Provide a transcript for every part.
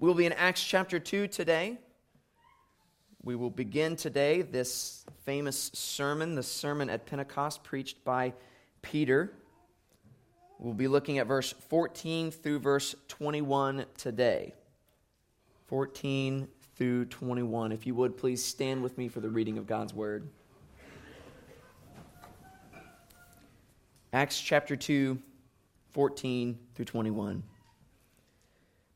We will be in Acts chapter 2 today. We will begin today this famous sermon, the sermon at Pentecost preached by Peter. We'll be looking at verse 14 through verse 21 today. 14 through 21. If you would, please stand with me for the reading of God's word. Acts chapter 2, 14 through 21.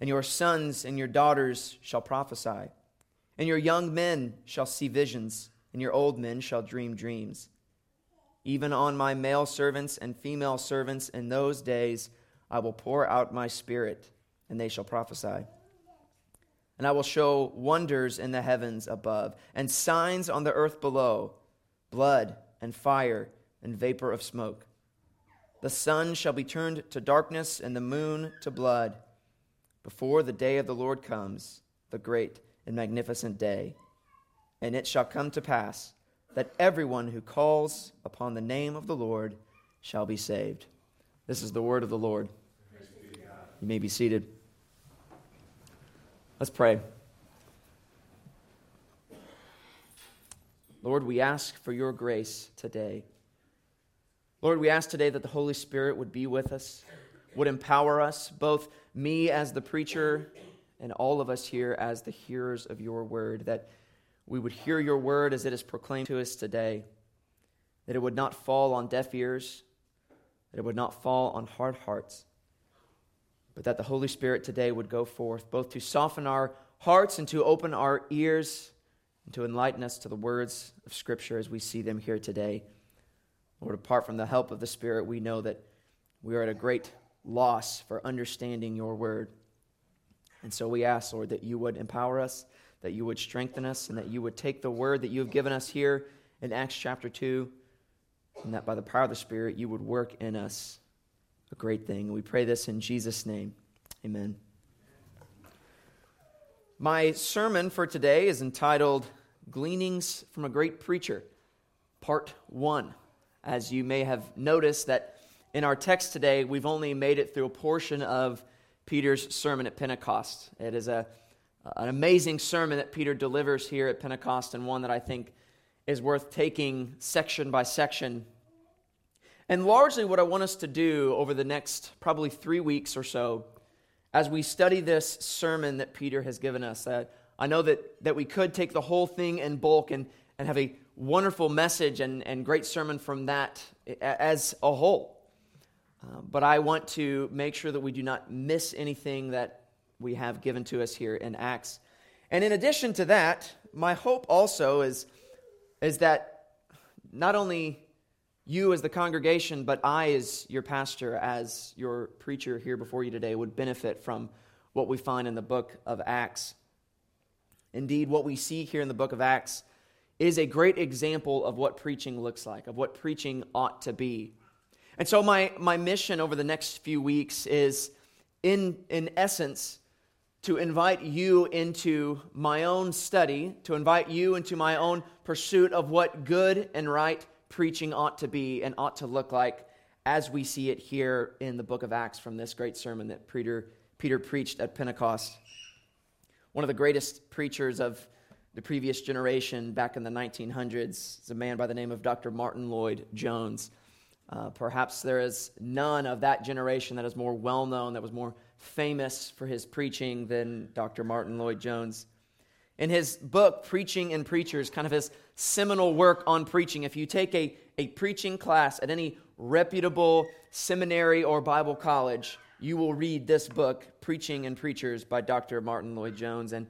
And your sons and your daughters shall prophesy. And your young men shall see visions, and your old men shall dream dreams. Even on my male servants and female servants in those days I will pour out my spirit, and they shall prophesy. And I will show wonders in the heavens above, and signs on the earth below blood and fire and vapor of smoke. The sun shall be turned to darkness and the moon to blood before the day of the Lord comes, the great and magnificent day. And it shall come to pass that everyone who calls upon the name of the Lord shall be saved. This is the word of the Lord. You may be seated. Let's pray. Lord, we ask for your grace today. Lord, we ask today that the Holy Spirit would be with us, would empower us, both me as the preacher and all of us here as the hearers of your word, that we would hear your word as it is proclaimed to us today, that it would not fall on deaf ears, that it would not fall on hard hearts, but that the Holy Spirit today would go forth both to soften our hearts and to open our ears and to enlighten us to the words of Scripture as we see them here today. Lord, apart from the help of the Spirit, we know that we are at a great loss for understanding your word. And so we ask, Lord, that you would empower us, that you would strengthen us, and that you would take the word that you have given us here in Acts chapter 2, and that by the power of the Spirit, you would work in us a great thing. And we pray this in Jesus' name. Amen. My sermon for today is entitled Gleanings from a Great Preacher, Part 1 as you may have noticed that in our text today, we've only made it through a portion of Peter's sermon at Pentecost. It is a, an amazing sermon that Peter delivers here at Pentecost, and one that I think is worth taking section by section. And largely, what I want us to do over the next probably three weeks or so, as we study this sermon that Peter has given us, uh, I know that, that we could take the whole thing in bulk and, and have a wonderful message and, and great sermon from that as a whole. Uh, but I want to make sure that we do not miss anything that we have given to us here in Acts. And in addition to that, my hope also is, is that not only you as the congregation, but I as your pastor, as your preacher here before you today, would benefit from what we find in the book of Acts. Indeed, what we see here in the book of Acts is a great example of what preaching looks like, of what preaching ought to be. And so, my, my mission over the next few weeks is, in, in essence, to invite you into my own study, to invite you into my own pursuit of what good and right preaching ought to be and ought to look like as we see it here in the book of Acts from this great sermon that Peter, Peter preached at Pentecost. One of the greatest preachers of the previous generation back in the 1900s is a man by the name of Dr. Martyn Lloyd Jones. Uh, perhaps there is none of that generation that is more well known, that was more famous for his preaching than Dr. Martyn Lloyd Jones. In his book, Preaching and Preachers, kind of his seminal work on preaching, if you take a, a preaching class at any reputable seminary or Bible college, you will read this book, Preaching and Preachers by Dr. Martyn Lloyd Jones. And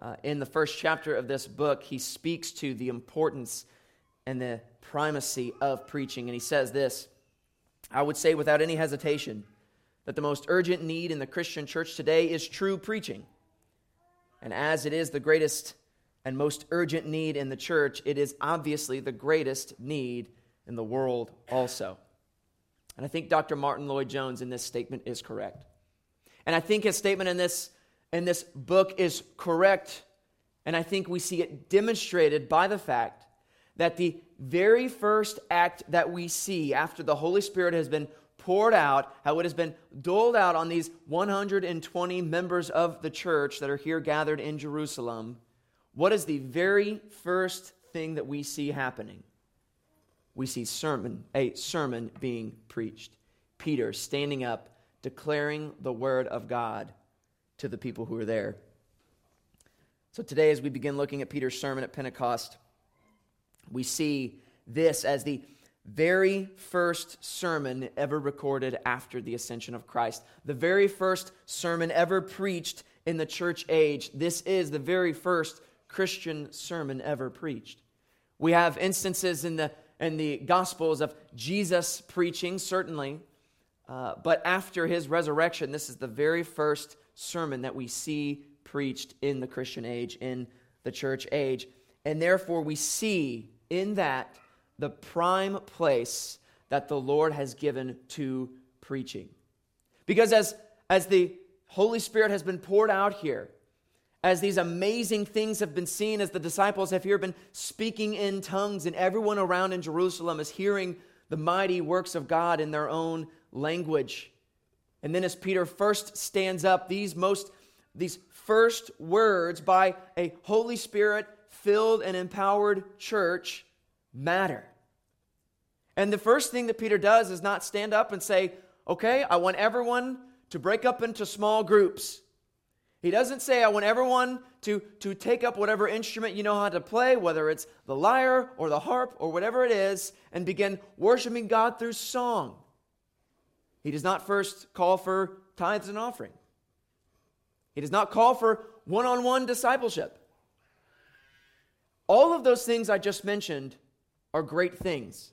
uh, in the first chapter of this book, he speaks to the importance and the primacy of preaching. And he says this I would say without any hesitation that the most urgent need in the Christian church today is true preaching. And as it is the greatest and most urgent need in the church, it is obviously the greatest need in the world also. And I think Dr. Martyn Lloyd-Jones in this statement is correct. And I think his statement in this, in this book is correct. And I think we see it demonstrated by the fact that the very first act that we see after the Holy Spirit has been poured out, how it has been doled out on these 120 members of the church that are here gathered in Jerusalem, what is the very first thing that we see happening? We see sermon, a sermon being preached. Peter standing up, declaring the word of God to the people who are there. So today, as we begin looking at Peter's sermon at Pentecost, we see this as the very first sermon ever recorded after the ascension of Christ. The very first sermon ever preached in the church age. This is the very first Christian sermon ever preached. We have instances in the, in the Gospels of Jesus preaching, certainly, uh, but after his resurrection, this is the very first sermon that we see preached in the Christian age, in the church age. And therefore, we see in that the prime place that the Lord has given to preaching. Because as, as the Holy Spirit has been poured out here, as these amazing things have been seen, as the disciples have here been speaking in tongues, and everyone around in Jerusalem is hearing the mighty works of God in their own language. And then as Peter first stands up, these most these first words by a Holy Spirit filled and empowered church matter. And the first thing that Peter does is not stand up and say, okay, I want everyone to break up into small groups. He doesn't say, I want everyone to, to take up whatever instrument you know how to play, whether it's the lyre or the harp or whatever it is, and begin worshiping God through song. He does not first call for tithes and offering. He does not call for one on one discipleship. All of those things I just mentioned are great things.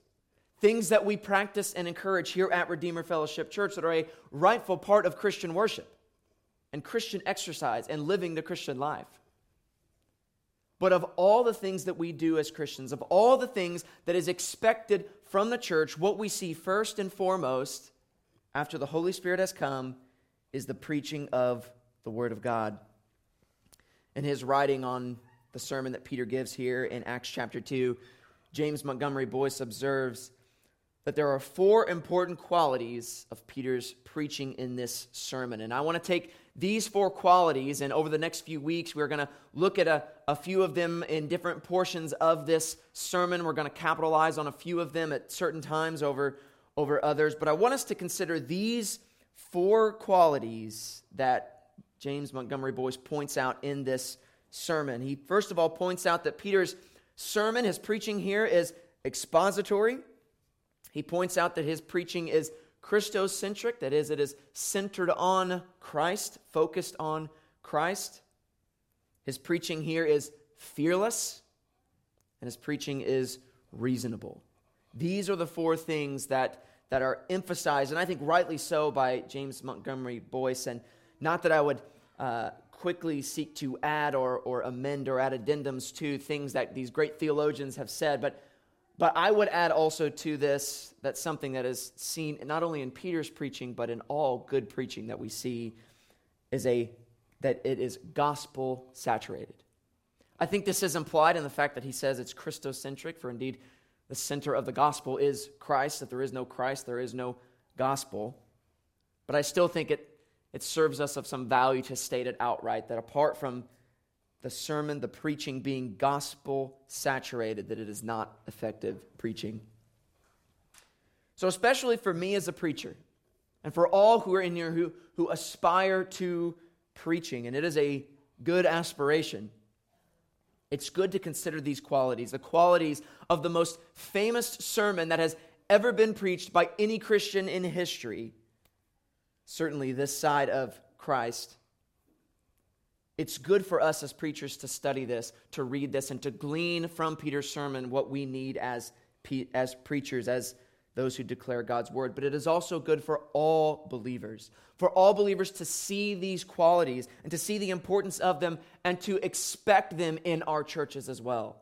Things that we practice and encourage here at Redeemer Fellowship Church that are a rightful part of Christian worship and Christian exercise and living the Christian life. But of all the things that we do as Christians, of all the things that is expected from the church, what we see first and foremost after the Holy Spirit has come is the preaching of the Word of God. and his writing on the sermon that Peter gives here in Acts chapter 2, James Montgomery Boice observes that there are four important qualities of Peter's preaching in this sermon. And I want to take these four qualities, and over the next few weeks, we're going to look at a, a few of them in different portions of this sermon. We're going to capitalize on a few of them at certain times over, over others. But I want us to consider these four qualities that James Montgomery Boice points out in this sermon. He first of all points out that Peter's sermon, his preaching here, is expository. He points out that his preaching is Christocentric, that is, it is centered on Christ, focused on Christ. His preaching here is fearless, and his preaching is reasonable. These are the four things that, that are emphasized, and I think rightly so, by James Montgomery Boice. And not that I would uh, quickly seek to add or, or amend or add addendums to things that these great theologians have said, but, but I would add also to this that something that is seen not only in Peter's preaching, but in all good preaching that we see is a that it is gospel saturated. I think this is implied in the fact that he says it's Christocentric, for indeed the center of the gospel is Christ. If there is no Christ, there is no gospel. But I still think it it serves us of some value to state it outright that apart from the sermon, the preaching being gospel saturated, that it is not effective preaching. So, especially for me as a preacher, and for all who are in here who, who aspire to preaching, and it is a good aspiration, it's good to consider these qualities the qualities of the most famous sermon that has ever been preached by any Christian in history certainly this side of Christ, it's good for us as preachers to study this, to read this, and to glean from Peter's sermon what we need as, as preachers, as those who declare God's word, but it is also good for all believers. For all believers to see these qualities and to see the importance of them and to expect them in our churches as well.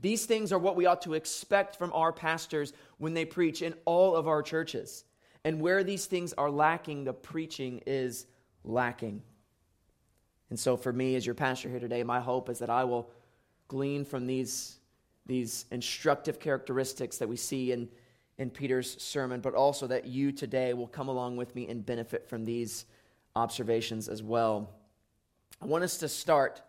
These things are what we ought to expect from our pastors when they preach in all of our churches. And where these things are lacking, the preaching is lacking. And so, for me, as your pastor here today, my hope is that I will glean from these, these instructive characteristics that we see in, in Peter's sermon, but also that you today will come along with me and benefit from these observations as well. I want us to start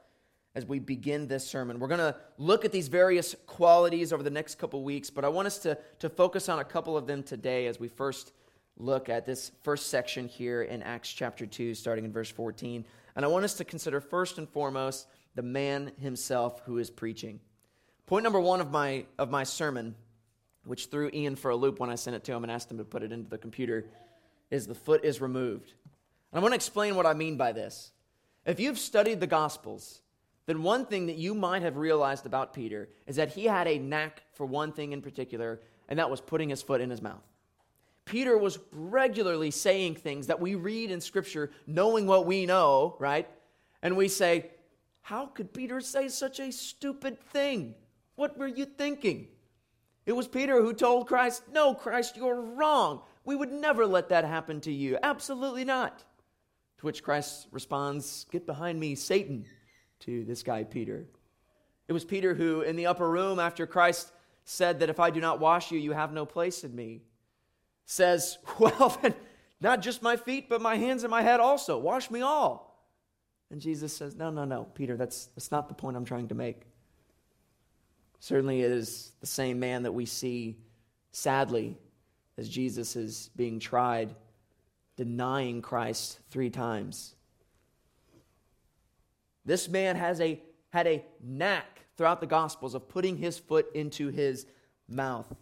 as we begin this sermon. We're going to look at these various qualities over the next couple weeks, but I want us to, to focus on a couple of them today as we first look at this first section here in Acts chapter 2, starting in verse 14. And I want us to consider first and foremost the man himself who is preaching. Point number one of my, of my sermon, which threw Ian for a loop when I sent it to him and asked him to put it into the computer, is the foot is removed. And I want to explain what I mean by this. If you've studied the Gospels, then one thing that you might have realized about Peter is that he had a knack for one thing in particular, and that was putting his foot in his mouth. Peter was regularly saying things that we read in Scripture, knowing what we know, right? And we say, How could Peter say such a stupid thing? What were you thinking? It was Peter who told Christ, No, Christ, you're wrong. We would never let that happen to you. Absolutely not. To which Christ responds, Get behind me, Satan to this guy, Peter. It was Peter who, in the upper room, after Christ said that if I do not wash you, you have no place in me, says, Well, then, not just my feet, but my hands and my head also. Wash me all. And Jesus says, No, no, no, Peter, that's, that's not the point I'm trying to make. Certainly, it is the same man that we see, sadly, as Jesus is being tried, denying Christ three times. This man has a, had a knack throughout the Gospels of putting his foot into his mouth.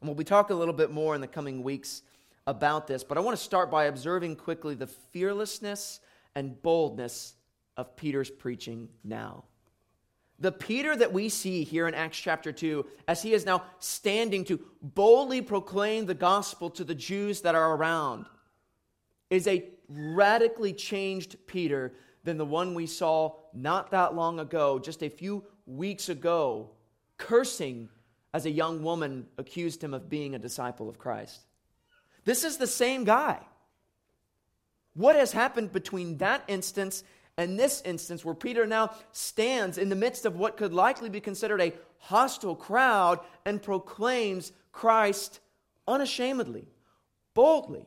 And we'll be talking a little bit more in the coming weeks about this, but I want to start by observing quickly the fearlessness and boldness of Peter's preaching now. The Peter that we see here in Acts chapter 2, as he is now standing to boldly proclaim the gospel to the Jews that are around, is a radically changed Peter than the one we saw not that long ago, just a few weeks ago, cursing as a young woman accused him of being a disciple of Christ. This is the same guy. What has happened between that instance and this instance, where Peter now stands in the midst of what could likely be considered a hostile crowd and proclaims Christ unashamedly, boldly?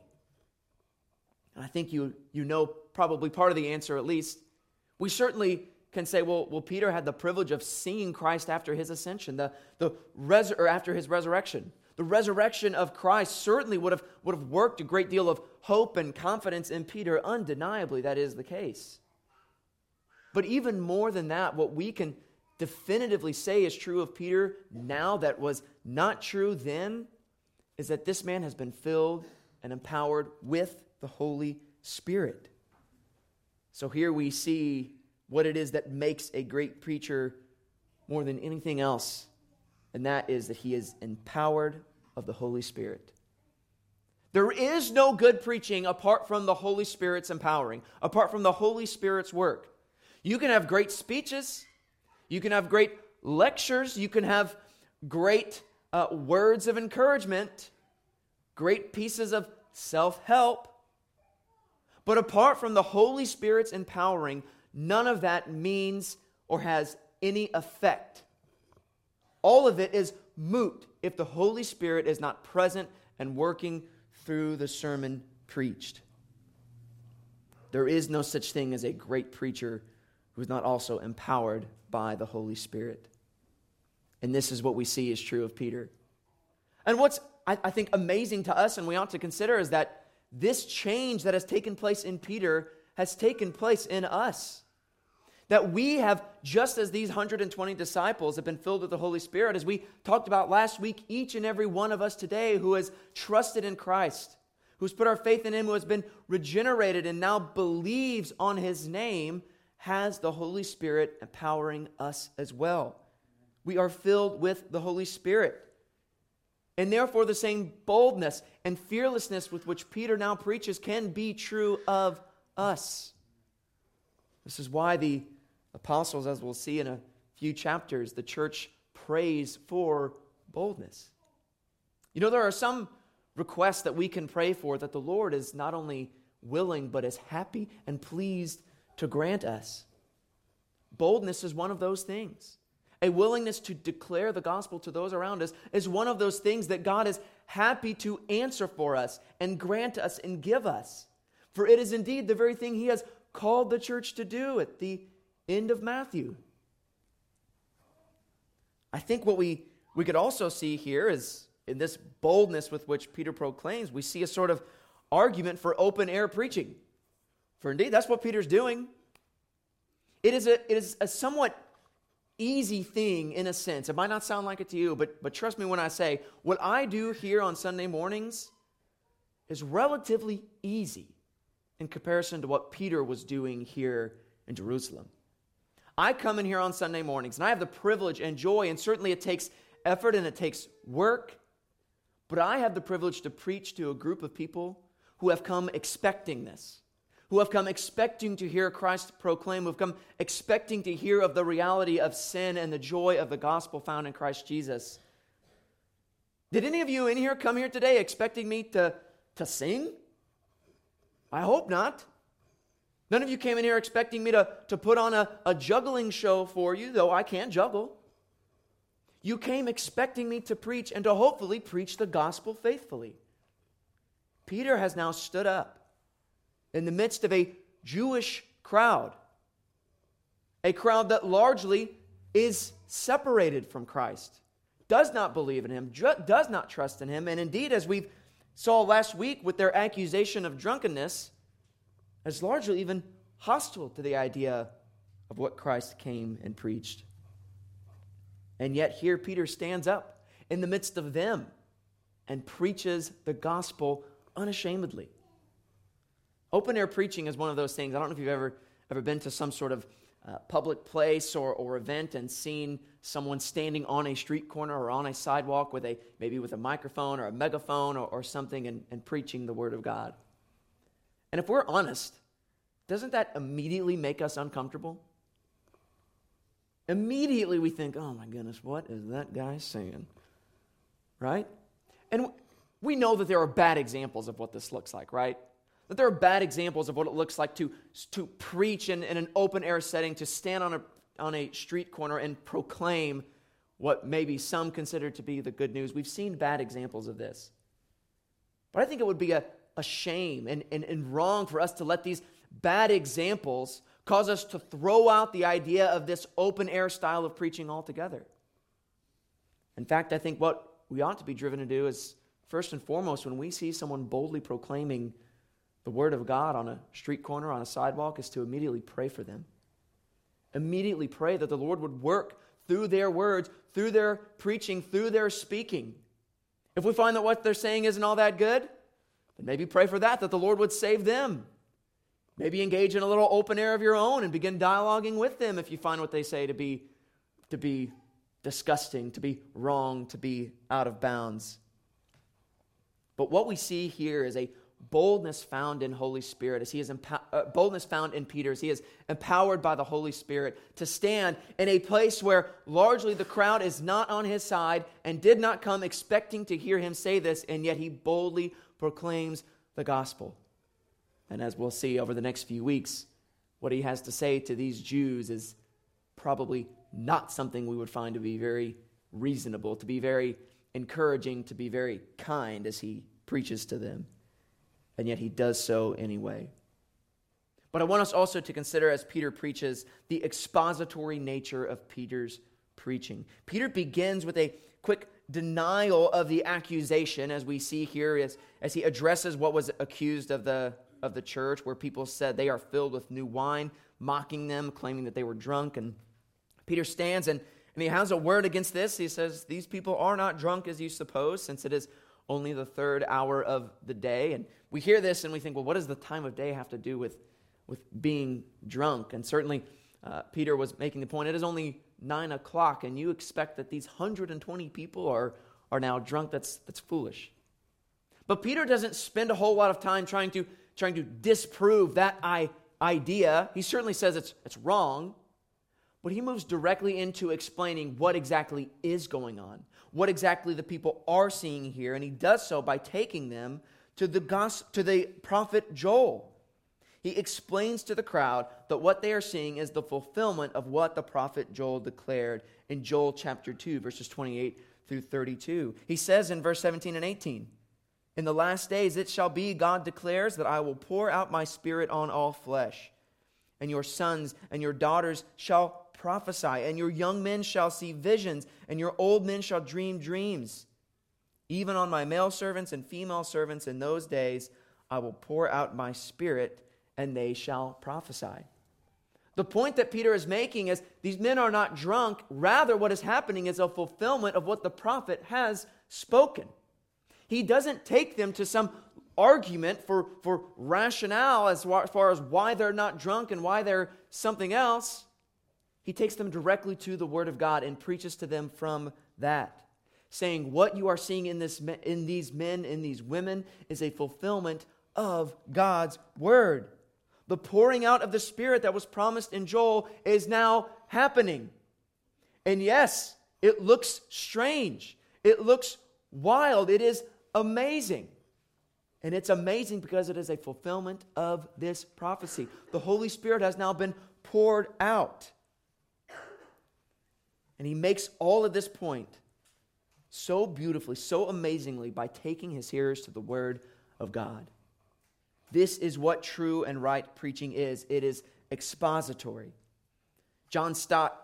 And I think you, you know probably part of the answer at least. We certainly can say, well, well Peter had the privilege of seeing Christ after his ascension, the, the res- or after his resurrection. The resurrection of Christ certainly would have, would have worked a great deal of hope and confidence in Peter. Undeniably, that is the case. But even more than that, what we can definitively say is true of Peter now that was not true then is that this man has been filled and empowered with the Holy Spirit. So here we see what it is that makes a great preacher more than anything else, and that is that he is empowered of the Holy Spirit. There is no good preaching apart from the Holy Spirit's empowering, apart from the Holy Spirit's work. You can have great speeches, you can have great lectures, you can have great uh, words of encouragement, great pieces of self help, but apart from the Holy Spirit's empowering, none of that means or has any effect. All of it is moot if the Holy Spirit is not present and working through the sermon preached. There is no such thing as a great preacher who is not also empowered by the Holy Spirit. And this is what we see is true of Peter. And what's, I, I think, amazing to us and we ought to consider is that this change that has taken place in Peter has taken place in us. That we have, just as these 120 disciples have been filled with the Holy Spirit, as we talked about last week, each and every one of us today who has trusted in Christ, who's put our faith in Him, who has been regenerated and now believes on His name, has the Holy Spirit empowering us as well. We are filled with the Holy Spirit. And therefore, the same boldness and fearlessness with which Peter now preaches can be true of us. This is why the apostles, as we'll see in a few chapters, the church prays for boldness. You know, there are some requests that we can pray for that the Lord is not only willing, but is happy and pleased to grant us. Boldness is one of those things. A willingness to declare the gospel to those around us is one of those things that God is happy to answer for us and grant us and give us. For it is indeed the very thing He has called the church to do at the end of Matthew. I think what we, we could also see here is in this boldness with which Peter proclaims, we see a sort of argument for open air preaching. For indeed, that's what Peter's doing. It is a, it is a somewhat easy thing in a sense. It might not sound like it to you, but, but trust me when I say what I do here on Sunday mornings is relatively easy in comparison to what Peter was doing here in Jerusalem. I come in here on Sunday mornings and I have the privilege and joy, and certainly it takes effort and it takes work, but I have the privilege to preach to a group of people who have come expecting this who have come expecting to hear Christ proclaim, who have come expecting to hear of the reality of sin and the joy of the gospel found in Christ Jesus. Did any of you in here come here today expecting me to, to sing? I hope not. None of you came in here expecting me to, to put on a, a juggling show for you, though I can't juggle. You came expecting me to preach and to hopefully preach the gospel faithfully. Peter has now stood up in the midst of a Jewish crowd, a crowd that largely is separated from Christ, does not believe in him, does not trust in him, and indeed, as we saw last week with their accusation of drunkenness, is largely even hostile to the idea of what Christ came and preached. And yet, here Peter stands up in the midst of them and preaches the gospel unashamedly. Open air preaching is one of those things. I don't know if you've ever, ever been to some sort of uh, public place or, or event and seen someone standing on a street corner or on a sidewalk with a maybe with a microphone or a megaphone or, or something and, and preaching the word of God. And if we're honest, doesn't that immediately make us uncomfortable? Immediately we think, oh my goodness, what is that guy saying? Right? And we know that there are bad examples of what this looks like, right? That there are bad examples of what it looks like to, to preach in, in an open air setting, to stand on a, on a street corner and proclaim what maybe some consider to be the good news. We've seen bad examples of this. But I think it would be a, a shame and, and, and wrong for us to let these bad examples cause us to throw out the idea of this open air style of preaching altogether. In fact, I think what we ought to be driven to do is, first and foremost, when we see someone boldly proclaiming the word of God on a street corner, on a sidewalk, is to immediately pray for them. Immediately pray that the Lord would work through their words, through their preaching, through their speaking. If we find that what they're saying isn't all that good, then maybe pray for that, that the Lord would save them. Maybe engage in a little open air of your own and begin dialoguing with them if you find what they say to be, to be disgusting, to be wrong, to be out of bounds. But what we see here is a boldness found in Holy Spirit, as he is empo- uh, boldness found in Peter, as he is empowered by the Holy Spirit to stand in a place where largely the crowd is not on his side and did not come expecting to hear him say this, and yet he boldly proclaims the gospel. And as we'll see over the next few weeks, what he has to say to these Jews is probably not something we would find to be very reasonable, to be very encouraging, to be very kind as he preaches to them and yet he does so anyway. But I want us also to consider, as Peter preaches, the expository nature of Peter's preaching. Peter begins with a quick denial of the accusation, as we see here, as, as he addresses what was accused of the, of the church, where people said they are filled with new wine, mocking them, claiming that they were drunk. And Peter stands and, and he has a word against this. He says, These people are not drunk as you suppose, since it is only the third hour of the day. And we hear this and we think, well, what does the time of day have to do with, with being drunk? And certainly, uh, Peter was making the point it is only nine o'clock, and you expect that these 120 people are, are now drunk, that's, that's foolish. But Peter doesn't spend a whole lot of time trying to, trying to disprove that I, idea. He certainly says it's, it's wrong, but he moves directly into explaining what exactly is going on, what exactly the people are seeing here, and he does so by taking them to the, gospel, to the prophet Joel. He explains to the crowd that what they are seeing is the fulfillment of what the prophet Joel declared in Joel chapter 2, verses 28 through 32. He says in verse 17 and 18, In the last days it shall be, God declares, that I will pour out my spirit on all flesh, and your sons and your daughters shall prophesy, and your young men shall see visions, and your old men shall dream dreams. Even on my male servants and female servants in those days I will pour out my spirit and they shall prophesy. The point that Peter is making is these men are not drunk. Rather, what is happening is a fulfillment of what the prophet has spoken. He doesn't take them to some argument for, for rationale as far as why they're not drunk and why they're something else. He takes them directly to the Word of God and preaches to them from that, saying, What you are seeing in, this, in these men, in these women, is a fulfillment of God's Word. The pouring out of the Spirit that was promised in Joel is now happening. And yes, it looks strange. It looks wild. It is amazing. And it's amazing because it is a fulfillment of this prophecy. The Holy Spirit has now been poured out. And he makes all of this point so beautifully, so amazingly by taking his hearers to the Word of God. This is what true and right preaching is it is expository. John Stott,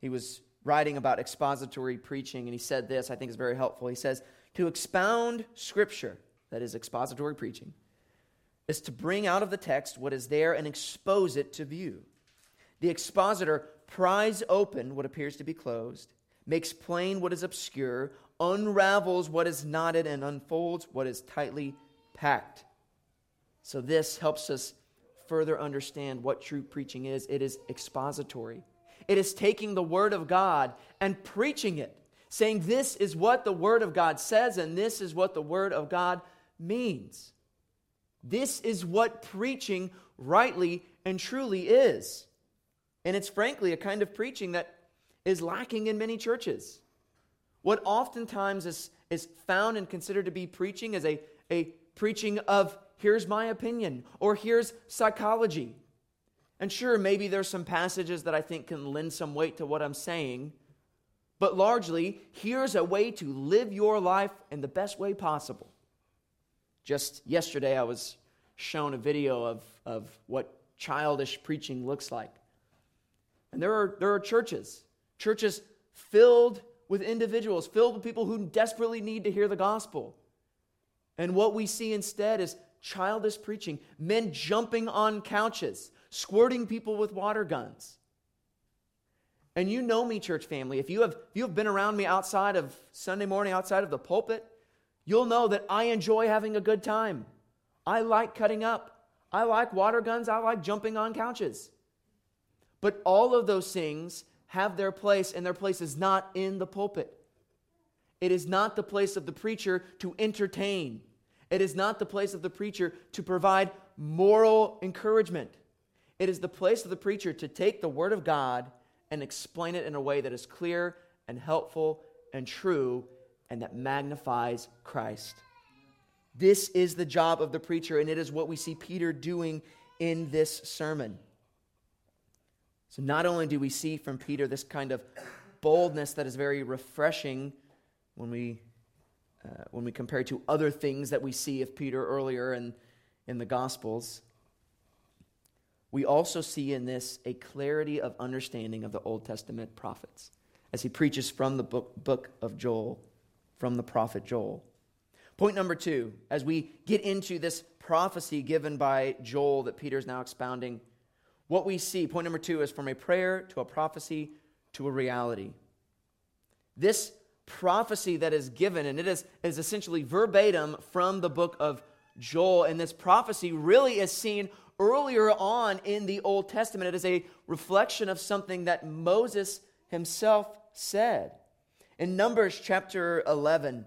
he was writing about expository preaching, and he said this, I think is very helpful. He says, To expound Scripture, that is expository preaching, is to bring out of the text what is there and expose it to view. The expositor pries open what appears to be closed, makes plain what is obscure, unravels what is knotted, and unfolds what is tightly packed. So, this helps us further understand what true preaching is it is expository, it is taking the Word of God and preaching it, saying, This is what the Word of God says, and this is what the Word of God means. This is what preaching rightly and truly is. And it's frankly a kind of preaching that is lacking in many churches. What oftentimes is, is found and considered to be preaching is a, a preaching of here's my opinion, or here's psychology. And sure, maybe there's some passages that I think can lend some weight to what I'm saying, but largely, here's a way to live your life in the best way possible. Just yesterday, I was shown a video of, of what childish preaching looks like. And there are, there are churches, churches filled with individuals, filled with people who desperately need to hear the gospel. And what we see instead is childish preaching, men jumping on couches, squirting people with water guns. And you know me, church family. If you have, if you have been around me outside of Sunday morning, outside of the pulpit, you'll know that I enjoy having a good time. I like cutting up. I like water guns. I like jumping on couches. But all of those things have their place, and their place is not in the pulpit. It is not the place of the preacher to entertain. It is not the place of the preacher to provide moral encouragement. It is the place of the preacher to take the Word of God and explain it in a way that is clear and helpful and true and that magnifies Christ. This is the job of the preacher, and it is what we see Peter doing in this sermon. So, not only do we see from Peter this kind of boldness that is very refreshing when we uh, when we compare to other things that we see of Peter earlier in, in the Gospels. We also see in this a clarity of understanding of the Old Testament prophets as he preaches from the book, book of Joel, from the prophet Joel. Point number two, as we get into this prophecy given by Joel that Peter is now expounding, what we see, point number two, is from a prayer to a prophecy to a reality. This prophecy that is given, and it is, is essentially verbatim from the book of Joel. And this prophecy really is seen earlier on in the Old Testament. It is a reflection of something that Moses himself said. In Numbers chapter 11,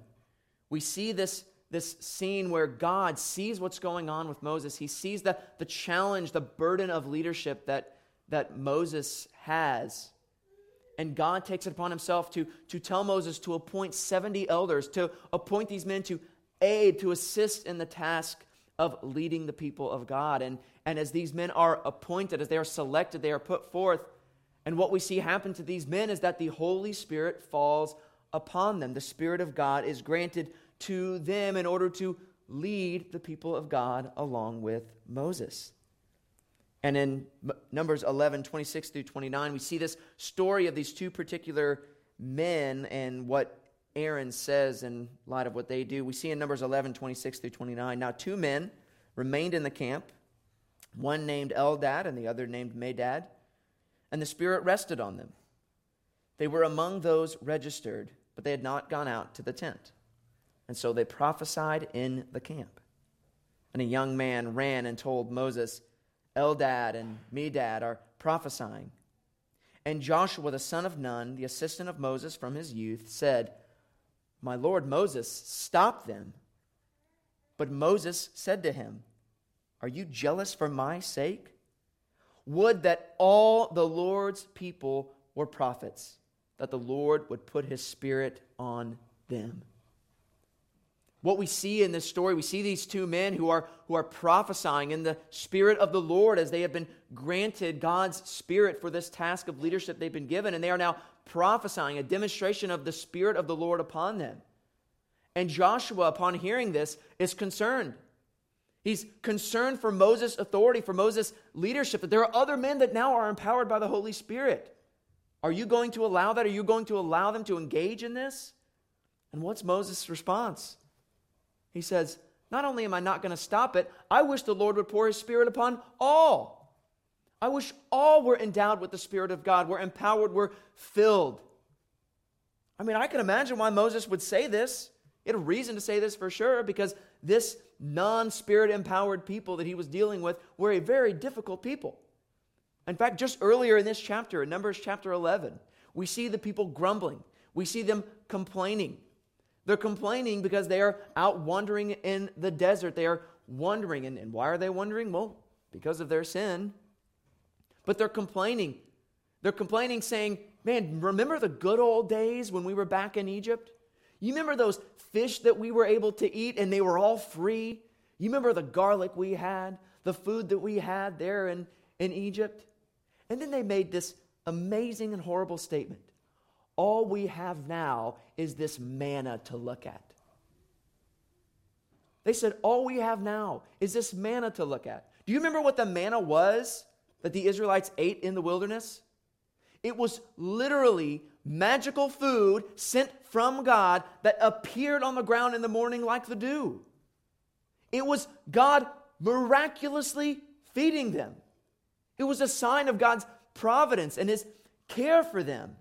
we see this, this scene where God sees what's going on with Moses. He sees the, the challenge, the burden of leadership that, that Moses has. And God takes it upon himself to, to tell Moses to appoint 70 elders, to appoint these men to aid, to assist in the task of leading the people of God. And, and as these men are appointed, as they are selected, they are put forth. And what we see happen to these men is that the Holy Spirit falls upon them. The Spirit of God is granted to them in order to lead the people of God along with Moses. And in Numbers 11, 26 through 29, we see this story of these two particular men and what Aaron says in light of what they do. We see in Numbers 11, 26 through 29. Now, two men remained in the camp, one named Eldad and the other named Medad, and the Spirit rested on them. They were among those registered, but they had not gone out to the tent. And so they prophesied in the camp. And a young man ran and told Moses, Eldad and Medad are prophesying. And Joshua, the son of Nun, the assistant of Moses from his youth, said, my Lord Moses, stop them. But Moses said to him, Are you jealous for my sake? Would that all the Lord's people were prophets, that the Lord would put his spirit on them what we see in this story, we see these two men who are, who are prophesying in the Spirit of the Lord as they have been granted God's Spirit for this task of leadership they've been given. And they are now prophesying, a demonstration of the Spirit of the Lord upon them. And Joshua, upon hearing this, is concerned. He's concerned for Moses' authority, for Moses' leadership, that there are other men that now are empowered by the Holy Spirit. Are you going to allow that? Are you going to allow them to engage in this? And what's Moses' response? He says, Not only am I not going to stop it, I wish the Lord would pour his Spirit upon all. I wish all were endowed with the Spirit of God, were empowered, were filled. I mean, I can imagine why Moses would say this. He had a reason to say this for sure, because this non spirit empowered people that he was dealing with were a very difficult people. In fact, just earlier in this chapter, in Numbers chapter 11, we see the people grumbling. We see them complaining. They're complaining because they are out wandering in the desert. They are wandering. And, and why are they wandering? Well, because of their sin. But they're complaining. They're complaining, saying, Man, remember the good old days when we were back in Egypt? You remember those fish that we were able to eat and they were all free? You remember the garlic we had, the food that we had there in, in Egypt? And then they made this amazing and horrible statement all we have now is this manna to look at. They said, All we have now is this manna to look at. Do you remember what the manna was that the Israelites ate in the wilderness? It was literally magical food sent from God that appeared on the ground in the morning like the dew. It was God miraculously feeding them. It was a sign of God's providence and his care for them.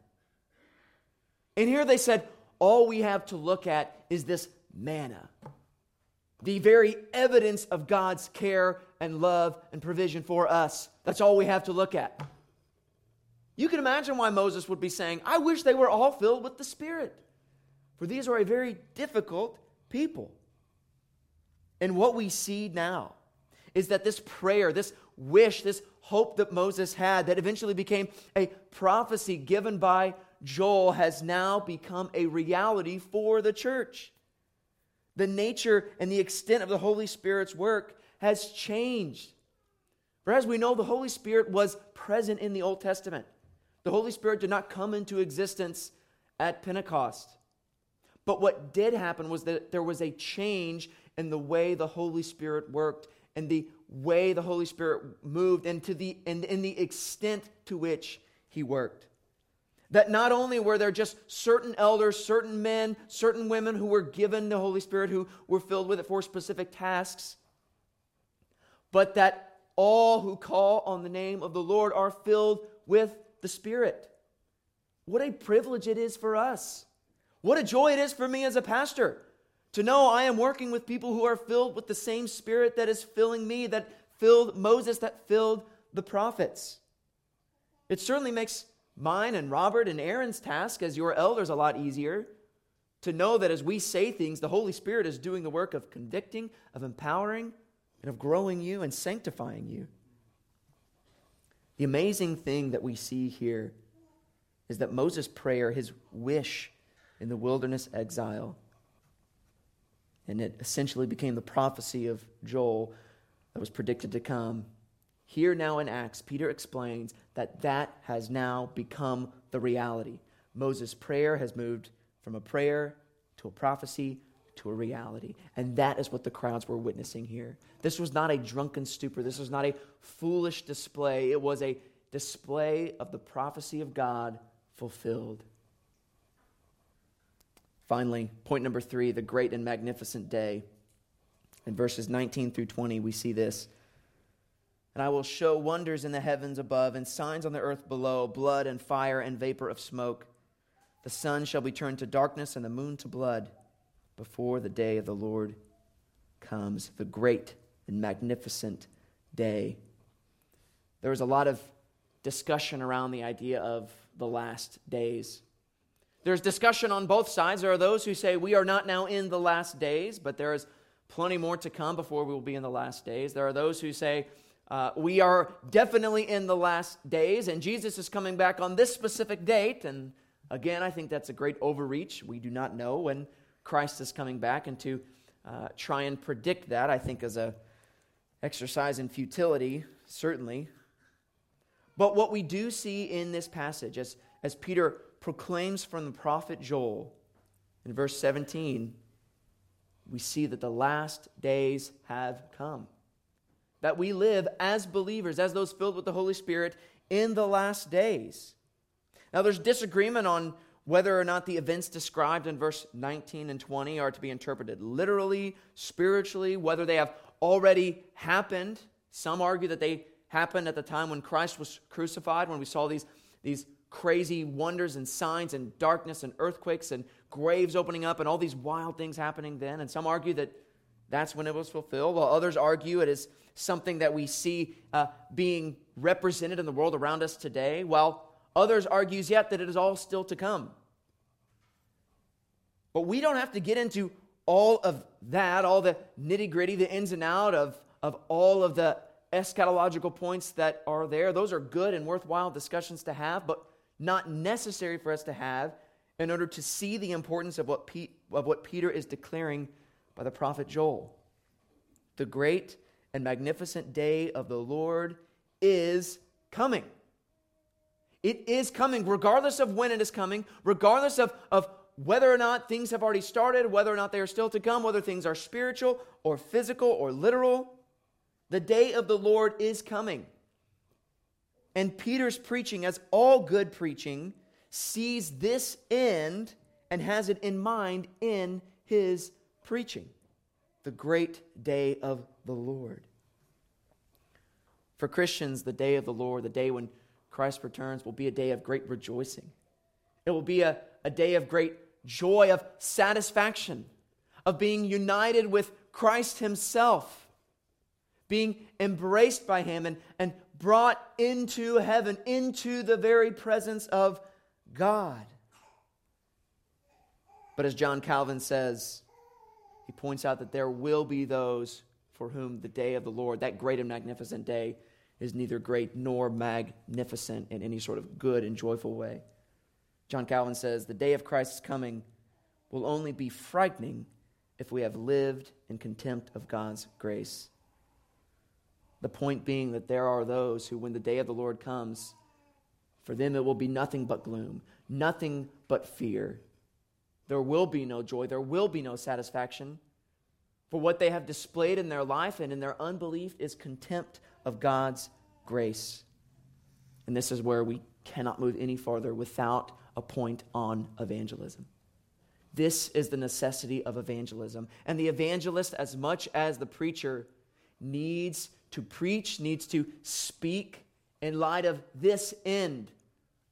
And here they said, all we have to look at is this manna. The very evidence of God's care and love and provision for us. That's all we have to look at. You can imagine why Moses would be saying, I wish they were all filled with the Spirit. For these are a very difficult people. And what we see now is that this prayer, this wish, this hope that Moses had, that eventually became a prophecy given by Joel has now become a reality for the church. The nature and the extent of the Holy Spirit's work has changed. For as we know, the Holy Spirit was present in the Old Testament. The Holy Spirit did not come into existence at Pentecost. But what did happen was that there was a change in the way the Holy Spirit worked and the way the Holy Spirit moved and, to the, and in the extent to which he worked. That not only were there just certain elders, certain men, certain women who were given the Holy Spirit, who were filled with it for specific tasks, but that all who call on the name of the Lord are filled with the Spirit. What a privilege it is for us. What a joy it is for me as a pastor to know I am working with people who are filled with the same Spirit that is filling me, that filled Moses, that filled the prophets. It certainly makes mine and Robert and Aaron's task as your elders a lot easier to know that as we say things, the Holy Spirit is doing the work of convicting, of empowering, and of growing you and sanctifying you. The amazing thing that we see here is that Moses' prayer, his wish in the wilderness exile, and it essentially became the prophecy of Joel that was predicted to come. Here now in Acts, Peter explains that that has now become the reality. Moses' prayer has moved from a prayer to a prophecy to a reality. And that is what the crowds were witnessing here. This was not a drunken stupor, this was not a foolish display. It was a display of the prophecy of God fulfilled. Finally, point number three the great and magnificent day. In verses 19 through 20, we see this. And I will show wonders in the heavens above and signs on the earth below blood and fire and vapor of smoke. The sun shall be turned to darkness and the moon to blood before the day of the Lord comes, the great and magnificent day. There was a lot of discussion around the idea of the last days. There's discussion on both sides. There are those who say we are not now in the last days, but there is plenty more to come before we will be in the last days. There are those who say uh, we are definitely in the last days, and Jesus is coming back on this specific date. And again, I think that's a great overreach. We do not know when Christ is coming back, and to uh, try and predict that, I think, is a exercise in futility, certainly. But what we do see in this passage, as, as Peter proclaims from the prophet Joel in verse 17, we see that the last days have come. That we live as believers, as those filled with the Holy Spirit, in the last days. Now, there's disagreement on whether or not the events described in verse 19 and 20 are to be interpreted literally, spiritually, whether they have already happened. Some argue that they happened at the time when Christ was crucified, when we saw these, these crazy wonders and signs and darkness and earthquakes and graves opening up and all these wild things happening then. And some argue that that's when it was fulfilled, while others argue it is something that we see uh, being represented in the world around us today, while others argues yet that it is all still to come. But we don't have to get into all of that, all the nitty gritty, the ins and out of, of all of the eschatological points that are there. Those are good and worthwhile discussions to have, but not necessary for us to have in order to see the importance of what, of what Peter is declaring by the prophet Joel. The great and magnificent day of the Lord is coming. It is coming, regardless of when it is coming, regardless of, of whether or not things have already started, whether or not they are still to come, whether things are spiritual or physical or literal. The day of the Lord is coming. And Peter's preaching, as all good preaching, sees this end and has it in mind in his preaching. The great day of the Lord. For Christians, the day of the Lord, the day when Christ returns, will be a day of great rejoicing. It will be a, a day of great joy, of satisfaction, of being united with Christ Himself, being embraced by Him and, and brought into heaven, into the very presence of God. But as John Calvin says, he points out that there will be those for whom the day of the Lord, that great and magnificent day, is neither great nor magnificent in any sort of good and joyful way. John Calvin says, The day of Christ's coming will only be frightening if we have lived in contempt of God's grace. The point being that there are those who, when the day of the Lord comes, for them it will be nothing but gloom, nothing but fear. There will be no joy, there will be no satisfaction. For what they have displayed in their life and in their unbelief is contempt of God's grace. And this is where we cannot move any farther without a point on evangelism. This is the necessity of evangelism. And the evangelist, as much as the preacher, needs to preach, needs to speak in light of this end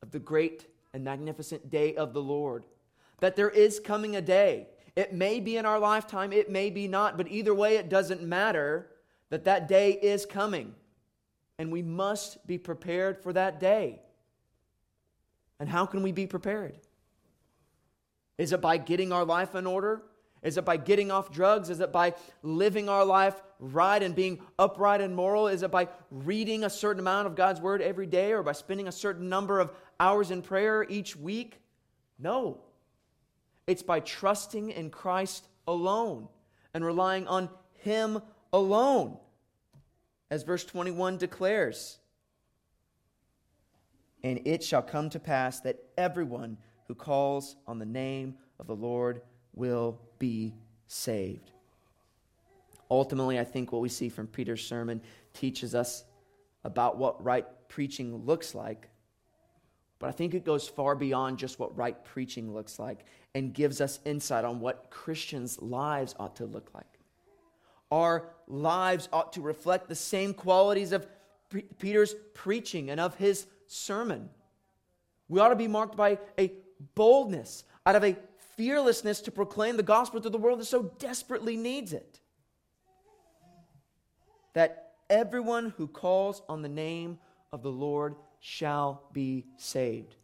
of the great and magnificent day of the Lord. That there is coming a day. It may be in our lifetime, it may be not, but either way, it doesn't matter that that day is coming. And we must be prepared for that day. And how can we be prepared? Is it by getting our life in order? Is it by getting off drugs? Is it by living our life right and being upright and moral? Is it by reading a certain amount of God's word every day or by spending a certain number of hours in prayer each week? No. It's by trusting in Christ alone and relying on Him alone. As verse 21 declares, and it shall come to pass that everyone who calls on the name of the Lord will be saved. Ultimately, I think what we see from Peter's sermon teaches us about what right preaching looks like. But I think it goes far beyond just what right preaching looks like and gives us insight on what Christians' lives ought to look like. Our lives ought to reflect the same qualities of Peter's preaching and of his sermon. We ought to be marked by a boldness, out of a fearlessness to proclaim the gospel to the world that so desperately needs it. That everyone who calls on the name of the Lord shall be saved.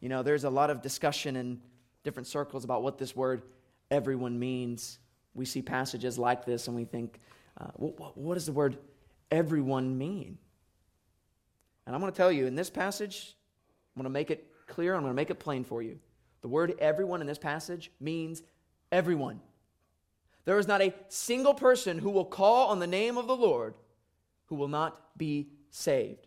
You know, there's a lot of discussion in different circles about what this word everyone means. We see passages like this and we think, uh, what, what does the word everyone mean? And I'm going to tell you, in this passage, I'm going to make it clear. I'm going to make it plain for you. The word everyone in this passage means everyone. There is not a single person who will call on the name of the Lord who will not be saved.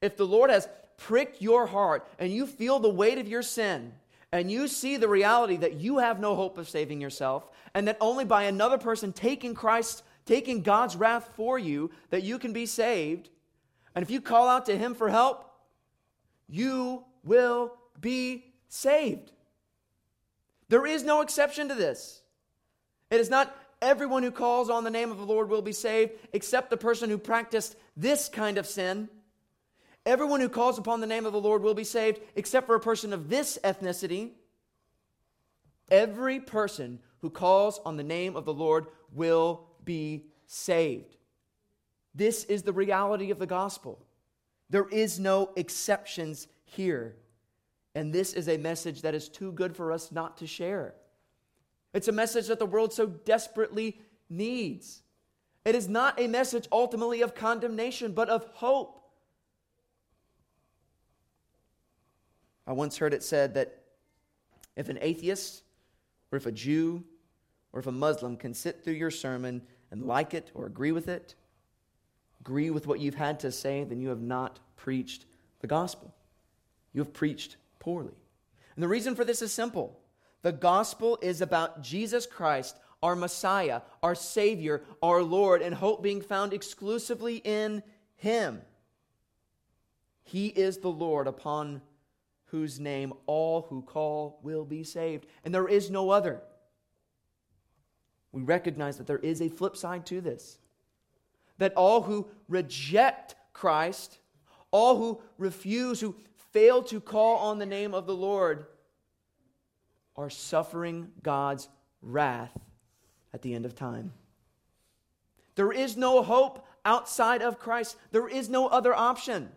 If the Lord has pricked your heart and you feel the weight of your sin, and you see the reality that you have no hope of saving yourself, and that only by another person taking Christ, taking God's wrath for you, that you can be saved, and if you call out to Him for help, you will be saved. There is no exception to this. It is not everyone who calls on the name of the Lord will be saved, except the person who practiced this kind of sin. Everyone who calls upon the name of the Lord will be saved, except for a person of this ethnicity. Every person who calls on the name of the Lord will be saved. This is the reality of the gospel. There is no exceptions here. And this is a message that is too good for us not to share. It's a message that the world so desperately needs. It is not a message ultimately of condemnation, but of hope. I once heard it said that if an atheist, or if a Jew, or if a Muslim can sit through your sermon and like it or agree with it, agree with what you've had to say, then you have not preached the gospel. You have preached poorly. And the reason for this is simple the gospel is about Jesus Christ, our Messiah, our Savior, our Lord, and hope being found exclusively in Him. He is the Lord upon whose name all who call will be saved, and there is no other. We recognize that there is a flip side to this. That all who reject Christ, all who refuse, who fail to call on the name of the Lord are suffering God's wrath at the end of time. There is no hope outside of Christ, there is no other option.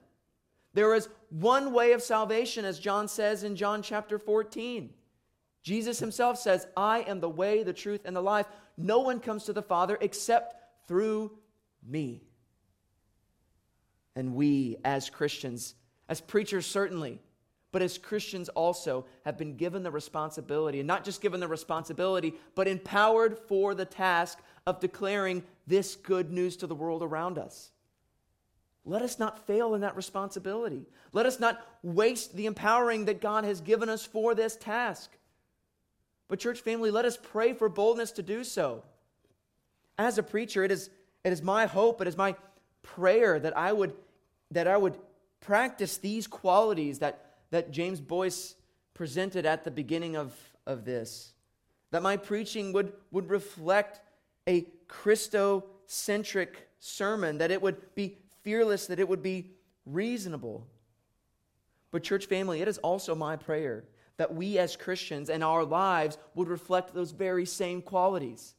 There is one way of salvation, as John says in John chapter 14. Jesus himself says, I am the way, the truth, and the life. No one comes to the Father except through me. And we, as Christians, as preachers, certainly, but as Christians also have been given the responsibility, and not just given the responsibility, but empowered for the task of declaring this good news to the world around us. Let us not fail in that responsibility. Let us not waste the empowering that God has given us for this task. But, church family, let us pray for boldness to do so. As a preacher, it is, it is my hope, it is my prayer that I would, that I would practice these qualities that, that James Boice presented at the beginning of, of this. That my preaching would, would reflect a Christocentric sermon, that it would be fearless, that it would be reasonable. But, church family, it is also my prayer that we as Christians and our lives would reflect those very same qualities.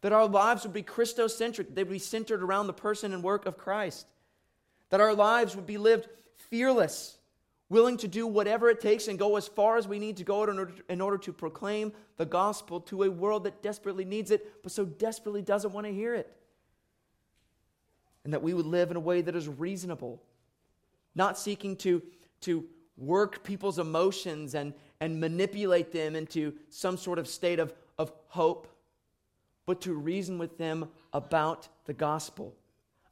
That our lives would be Christocentric, that they would be centered around the person and work of Christ that our lives would be lived fearless, willing to do whatever it takes and go as far as we need to go in order, to proclaim the gospel to a world that desperately needs it, but so desperately doesn't want to hear it. And that we would live in a way that is reasonable, not seeking to, to work people's emotions and, and manipulate them into some sort of state of, of hope, but to reason with them about the gospel,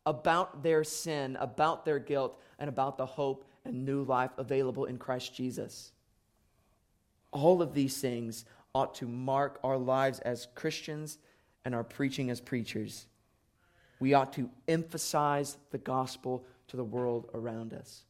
about their sin, about their guilt, and about the hope and new life available in Christ Jesus. All of these things ought to mark our lives as Christians and our preaching as preachers. We ought to emphasize the gospel to the world around us.